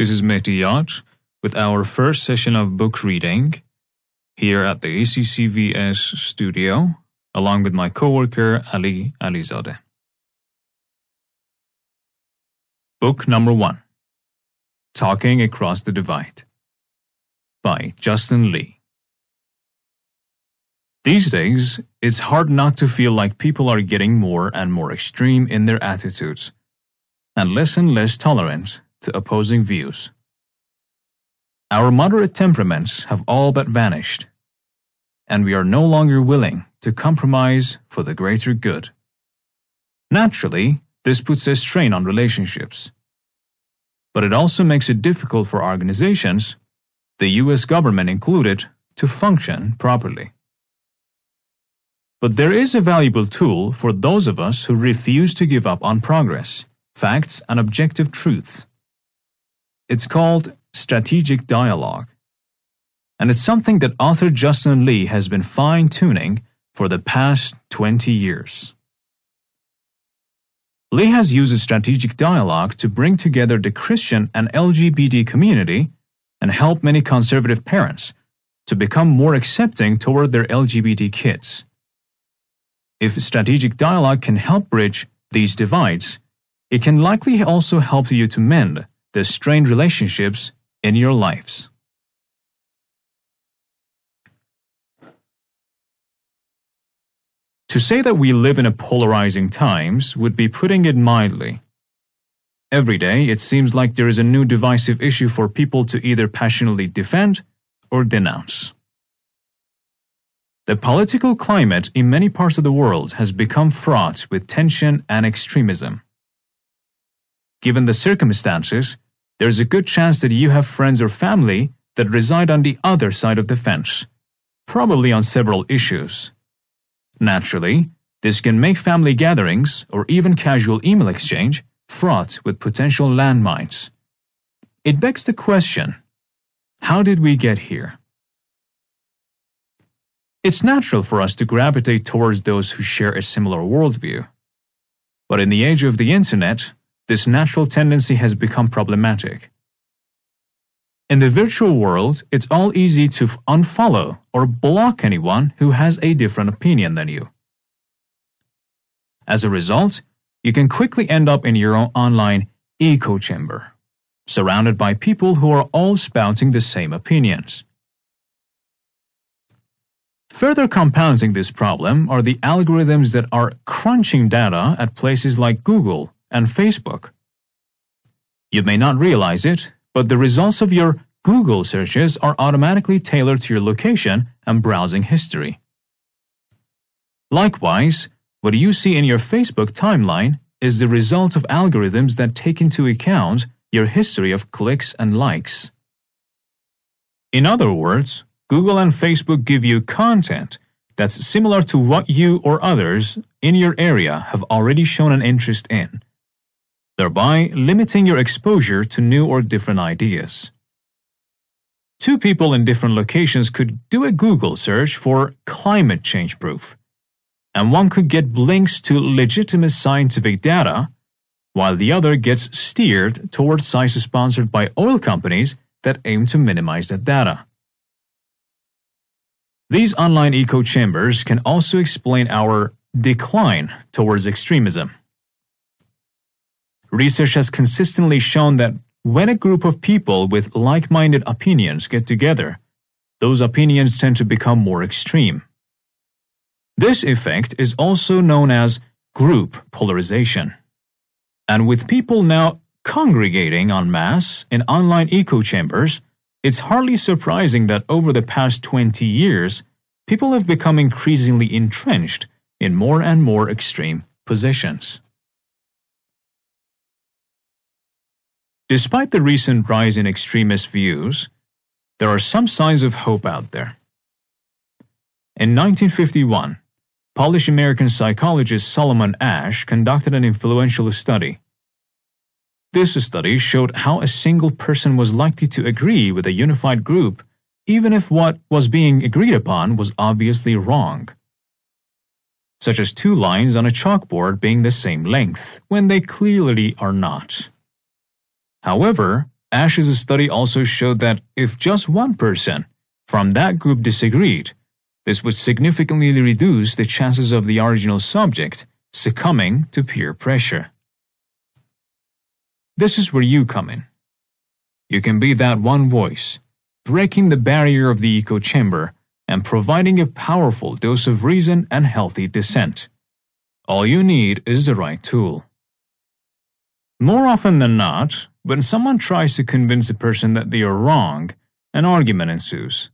This is Mehdi Yacht with our first session of book reading here at the ACCVS studio, along with my coworker Ali Alizadeh. Book number one Talking Across the Divide by Justin Lee. These days, it's hard not to feel like people are getting more and more extreme in their attitudes and less and less tolerant to opposing views. Our moderate temperaments have all but vanished, and we are no longer willing to compromise for the greater good. Naturally, this puts a strain on relationships. But it also makes it difficult for organizations, the US government included, to function properly. But there is a valuable tool for those of us who refuse to give up on progress, facts, and objective truths. It's called strategic dialogue. And it's something that author Justin Lee has been fine tuning for the past 20 years. Lee has used strategic dialogue to bring together the Christian and LGBT community and help many conservative parents to become more accepting toward their LGBT kids. If strategic dialogue can help bridge these divides, it can likely also help you to mend the strained relationships in your lives. To say that we live in a polarizing times would be putting it mildly. Every day, it seems like there is a new divisive issue for people to either passionately defend or denounce. The political climate in many parts of the world has become fraught with tension and extremism. Given the circumstances, there's a good chance that you have friends or family that reside on the other side of the fence, probably on several issues. Naturally, this can make family gatherings or even casual email exchange fraught with potential landmines. It begs the question how did we get here? It's natural for us to gravitate towards those who share a similar worldview. But in the age of the internet, this natural tendency has become problematic. In the virtual world, it's all easy to unfollow or block anyone who has a different opinion than you. As a result, you can quickly end up in your own online echo chamber, surrounded by people who are all spouting the same opinions. Further compounding this problem are the algorithms that are crunching data at places like Google and Facebook. You may not realize it, but the results of your Google searches are automatically tailored to your location and browsing history. Likewise, what you see in your Facebook timeline is the result of algorithms that take into account your history of clicks and likes. In other words, Google and Facebook give you content that's similar to what you or others in your area have already shown an interest in, thereby limiting your exposure to new or different ideas. Two people in different locations could do a Google search for climate change proof and one could get links to legitimate scientific data, while the other gets steered towards sites sponsored by oil companies that aim to minimize that data. These online echo chambers can also explain our decline towards extremism. Research has consistently shown that when a group of people with like minded opinions get together, those opinions tend to become more extreme. This effect is also known as group polarization. And with people now congregating en masse in online echo chambers, it's hardly surprising that over the past 20 years, people have become increasingly entrenched in more and more extreme positions. Despite the recent rise in extremist views, there are some signs of hope out there. In 1951, Polish American psychologist Solomon Asch conducted an influential study. This study showed how a single person was likely to agree with a unified group, even if what was being agreed upon was obviously wrong. Such as two lines on a chalkboard being the same length, when they clearly are not. However, Asch's study also showed that if just one person from that group disagreed, this would significantly reduce the chances of the original subject succumbing to peer pressure. This is where you come in. You can be that one voice, breaking the barrier of the echo chamber and providing a powerful dose of reason and healthy dissent. All you need is the right tool. More often than not, when someone tries to convince a person that they are wrong, an argument ensues.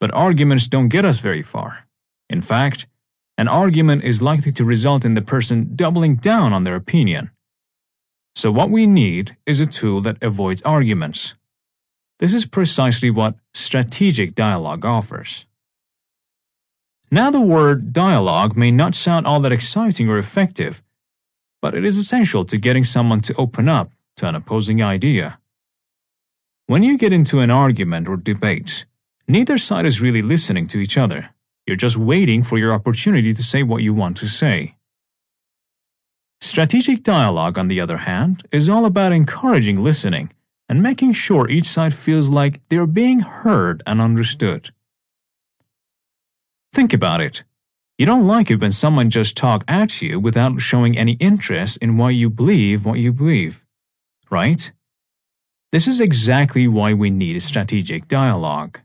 But arguments don't get us very far. In fact, an argument is likely to result in the person doubling down on their opinion. So, what we need is a tool that avoids arguments. This is precisely what strategic dialogue offers. Now, the word dialogue may not sound all that exciting or effective, but it is essential to getting someone to open up to an opposing idea. When you get into an argument or debate, neither side is really listening to each other. You're just waiting for your opportunity to say what you want to say. Strategic dialogue, on the other hand, is all about encouraging listening and making sure each side feels like they're being heard and understood. Think about it. You don't like it when someone just talk at you without showing any interest in why you believe what you believe, right? This is exactly why we need a strategic dialogue.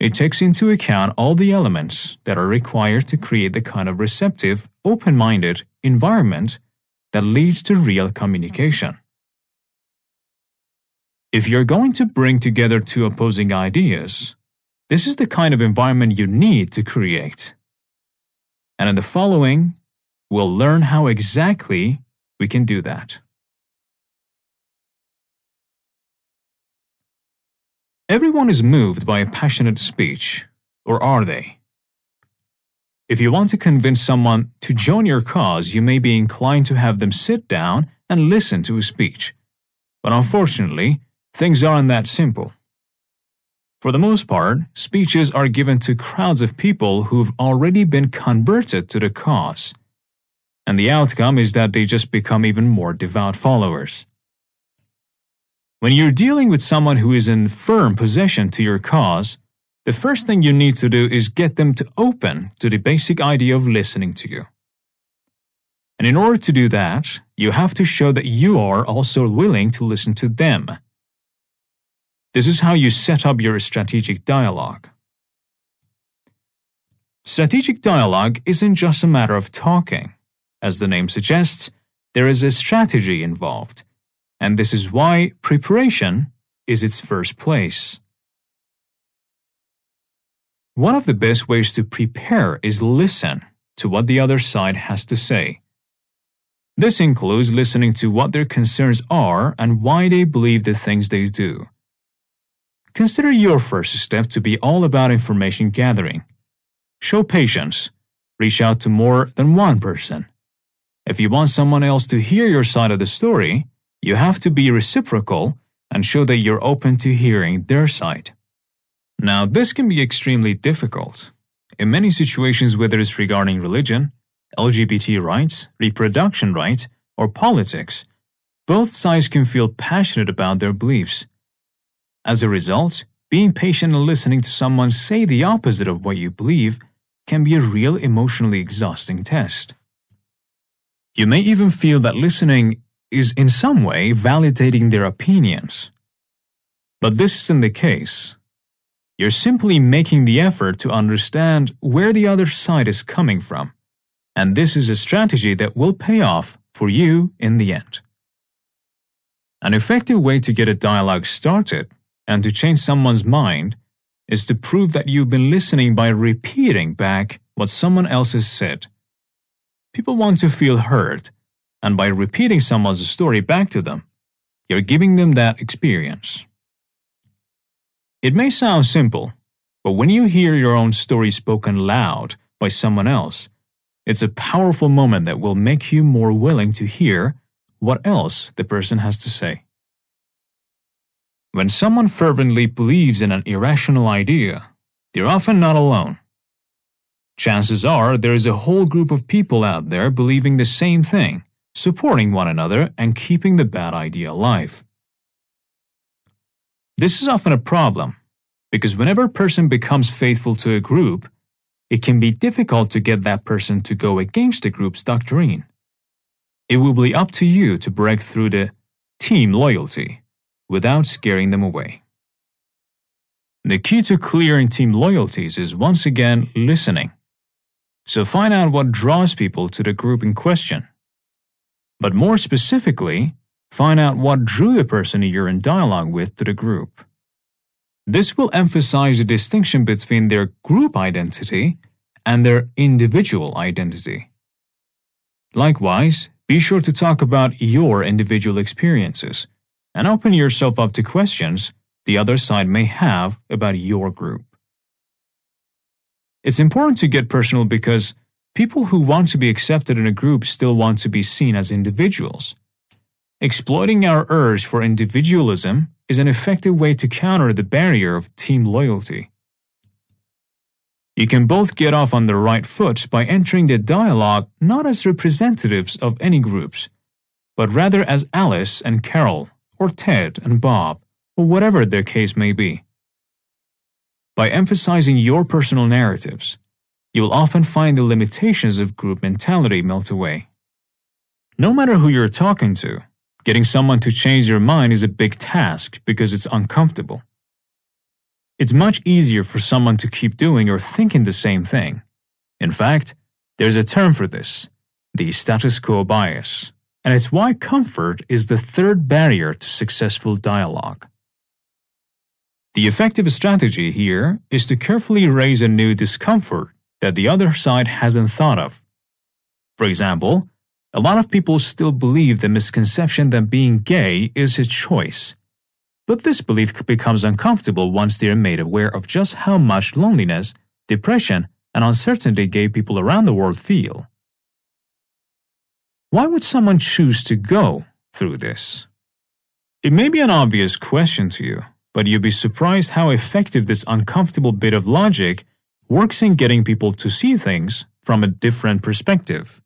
It takes into account all the elements that are required to create the kind of receptive, open minded environment that leads to real communication. If you're going to bring together two opposing ideas, this is the kind of environment you need to create. And in the following, we'll learn how exactly we can do that. Everyone is moved by a passionate speech, or are they? If you want to convince someone to join your cause, you may be inclined to have them sit down and listen to a speech. But unfortunately, things aren't that simple. For the most part, speeches are given to crowds of people who've already been converted to the cause. And the outcome is that they just become even more devout followers. When you're dealing with someone who is in firm possession to your cause, the first thing you need to do is get them to open to the basic idea of listening to you. And in order to do that, you have to show that you are also willing to listen to them. This is how you set up your strategic dialogue. Strategic dialogue isn't just a matter of talking. As the name suggests, there is a strategy involved, and this is why preparation is its first place. One of the best ways to prepare is listen to what the other side has to say. This includes listening to what their concerns are and why they believe the things they do. Consider your first step to be all about information gathering. Show patience. Reach out to more than one person. If you want someone else to hear your side of the story, you have to be reciprocal and show that you're open to hearing their side. Now, this can be extremely difficult. In many situations, whether it's regarding religion, LGBT rights, reproduction rights, or politics, both sides can feel passionate about their beliefs. As a result, being patient and listening to someone say the opposite of what you believe can be a real emotionally exhausting test. You may even feel that listening is in some way validating their opinions. But this isn't the case. You're simply making the effort to understand where the other side is coming from. And this is a strategy that will pay off for you in the end. An effective way to get a dialogue started and to change someone's mind is to prove that you've been listening by repeating back what someone else has said. People want to feel heard, and by repeating someone's story back to them, you're giving them that experience. It may sound simple, but when you hear your own story spoken loud by someone else, it's a powerful moment that will make you more willing to hear what else the person has to say. When someone fervently believes in an irrational idea, they're often not alone. Chances are there is a whole group of people out there believing the same thing, supporting one another, and keeping the bad idea alive. This is often a problem because whenever a person becomes faithful to a group, it can be difficult to get that person to go against the group's doctrine. It will be up to you to break through the team loyalty without scaring them away. The key to clearing team loyalties is once again listening. So find out what draws people to the group in question. But more specifically, find out what drew the person you're in dialogue with to the group. This will emphasize the distinction between their group identity and their individual identity. Likewise, be sure to talk about your individual experiences and open yourself up to questions the other side may have about your group. It's important to get personal because people who want to be accepted in a group still want to be seen as individuals. Exploiting our urge for individualism is an effective way to counter the barrier of team loyalty. You can both get off on the right foot by entering the dialogue not as representatives of any groups, but rather as Alice and Carol, or Ted and Bob, or whatever their case may be. By emphasizing your personal narratives, you will often find the limitations of group mentality melt away. No matter who you're talking to, getting someone to change their mind is a big task because it's uncomfortable. It's much easier for someone to keep doing or thinking the same thing. In fact, there's a term for this the status quo bias, and it's why comfort is the third barrier to successful dialogue. The effective strategy here is to carefully raise a new discomfort that the other side hasn't thought of. For example, a lot of people still believe the misconception that being gay is a choice. But this belief becomes uncomfortable once they are made aware of just how much loneliness, depression, and uncertainty gay people around the world feel. Why would someone choose to go through this? It may be an obvious question to you, but you'd be surprised how effective this uncomfortable bit of logic works in getting people to see things from a different perspective.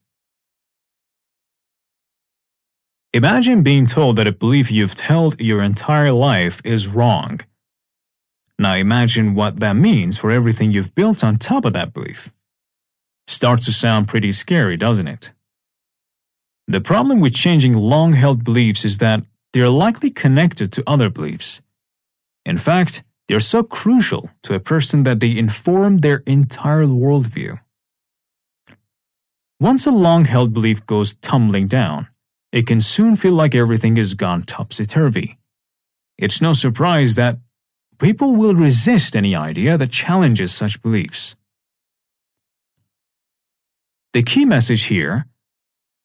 Imagine being told that a belief you've held your entire life is wrong. Now imagine what that means for everything you've built on top of that belief. Starts to sound pretty scary, doesn't it? The problem with changing long held beliefs is that they're likely connected to other beliefs. In fact, they're so crucial to a person that they inform their entire worldview. Once a long held belief goes tumbling down, it can soon feel like everything has gone topsy turvy. It's no surprise that people will resist any idea that challenges such beliefs. The key message here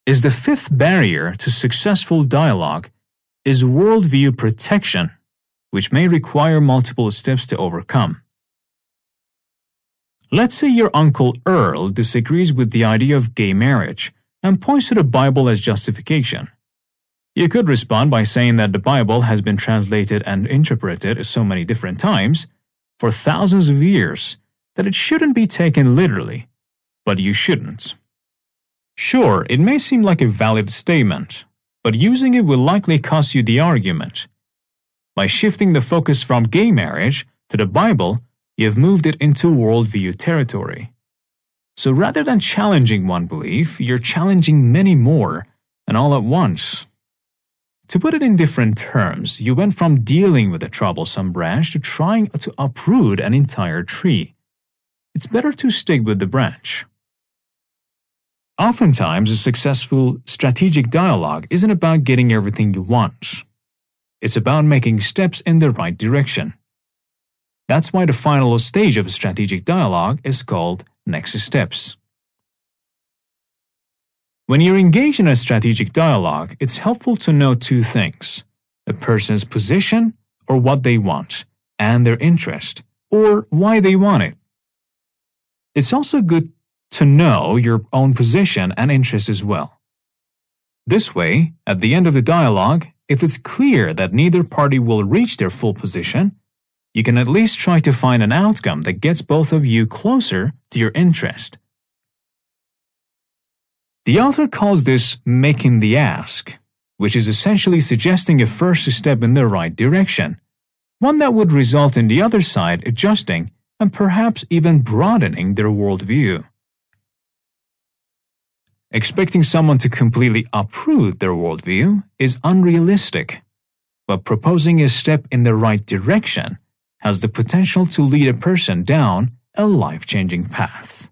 is the fifth barrier to successful dialogue is worldview protection, which may require multiple steps to overcome. Let's say your Uncle Earl disagrees with the idea of gay marriage and points to the Bible as justification. You could respond by saying that the Bible has been translated and interpreted so many different times for thousands of years that it shouldn't be taken literally, but you shouldn't. Sure, it may seem like a valid statement, but using it will likely cost you the argument. By shifting the focus from gay marriage to the Bible, you have moved it into worldview territory. So rather than challenging one belief, you're challenging many more, and all at once. To put it in different terms, you went from dealing with a troublesome branch to trying to uproot an entire tree. It's better to stick with the branch. Oftentimes, a successful strategic dialogue isn't about getting everything you want. It's about making steps in the right direction. That's why the final stage of a strategic dialogue is called next steps. When you're engaged in a strategic dialogue, it's helpful to know two things a person's position or what they want, and their interest or why they want it. It's also good to know your own position and interest as well. This way, at the end of the dialogue, if it's clear that neither party will reach their full position, you can at least try to find an outcome that gets both of you closer to your interest. The author calls this making the ask, which is essentially suggesting a first step in the right direction, one that would result in the other side adjusting and perhaps even broadening their worldview. Expecting someone to completely uproot their worldview is unrealistic, but proposing a step in the right direction has the potential to lead a person down a life changing path.